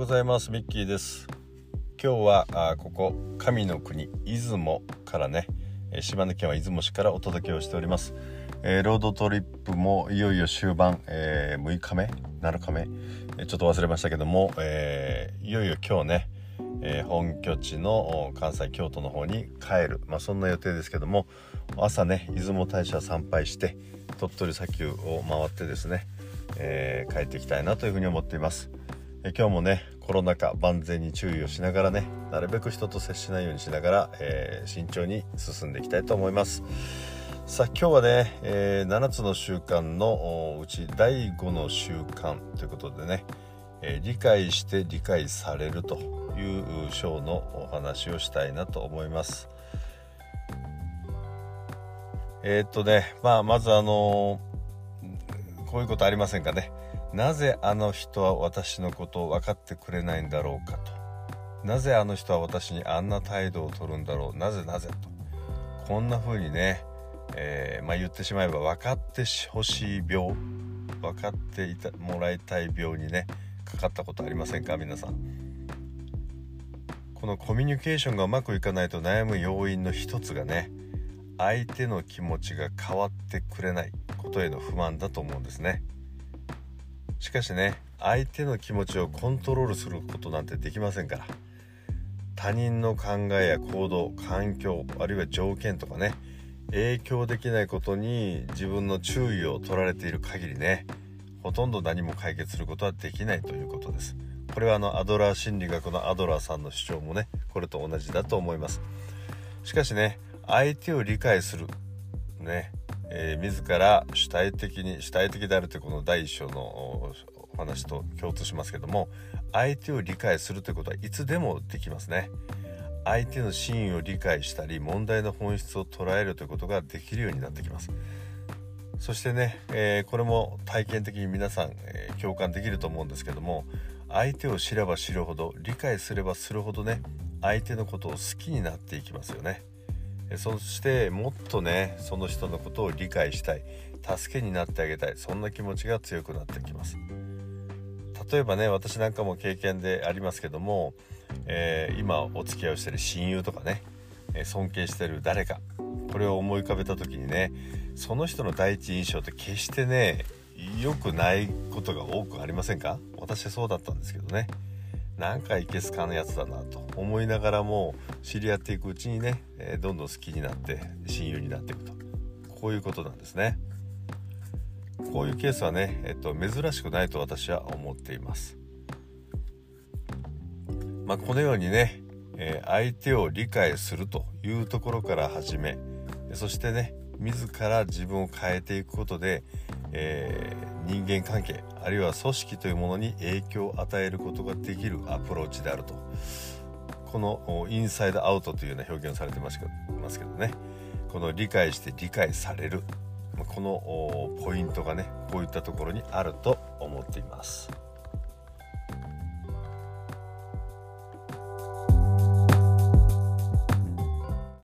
ございます。ミッキーです。今日はあここ神の国出雲からね島根県は出雲市からお届けをしております、えー、ロードトリップもいよいよ終盤、えー、6日目7日目、ちょっと忘れましたけども、えー、いよいよ今日ね、え本拠地の関西京都の方に帰る、まあ、そんな予定ですけども朝ね出雲大社参拝して鳥取砂丘を回ってですね、え帰っていきたいなというふうに思っています。え今日もねコロナ禍万全に注意をしながらねなるべく人と接しないようにしながら、えー、慎重に進んでいきたいと思います。さあ今日はね、えー、7つの習慣のうち第5の習慣ということでね、えー、理解して理解されるという章のお話をしたいなと思います。え、っとねまあまずあのこういうことありませんかね。なぜあの人は私のことを分かってくれないんだろうかと。なぜあの人は私にあんな態度をとるんだろう。なぜなぜと。こんな風にね、えー、まあ、言ってしまえば分かってほしい病。分かっていたもらいたい病にねかかったことありませんか皆さん。このコミュニケーションがうまくいかないと悩む要因の一つがね相手の気持ちが変わってくれないことへの不満だと思うんですね。しかしね相手の気持ちをコントロールすることなんてできませんから。他人の考えや行動環境あるいは条件とかね影響できないことに自分の注意を取られている限りねほとんど何も解決することはできないということです。これはあのアドラー心理学のアドラーさんの主張もねこれと同じだと思います。しかしね相手を理解する。ね。えー、自ら主体的に主体的であるというこの第一章のお話と共通しますけども相手を理解するということはいつでもできますね。相手の真意を理解したり問題の本質を捉えるということができるようになってきます。そしてね、えー、これも体験的に皆さん、えー、共感できると思うんですけども相手を知れば知るほど理解すればするほどね相手のことを好きになっていきますよね。そしてもっとねその人のことを理解したい。助けになってあげたい。そんな気持ちが強くなってきます。例えばね私なんかも経験でありますけども、えー、今お付き合いをしてる親友とかね尊敬してる誰かこれを思い浮かべた時にねその人の第一印象って決してね良くないことが多くありませんか？私はそうだったんですけどね。なんかいけすかんやつだなと思いながらも知り合っていくうちにね、え、どんどん好きになって親友になっていくと。こういうことなんですね。こういうケースはね、えっと、珍しくないと私は思っています。まあ、このようにね、え、相手を理解するというところから始めそしてね自ら自分を変えていくことで、えー、人間関係あるいは組織というものに影響を与えることができるアプローチであると。このインサイドアウトというような表現をされてますけどね。この理解して理解される。このポイントがねこういったところにあると思っています。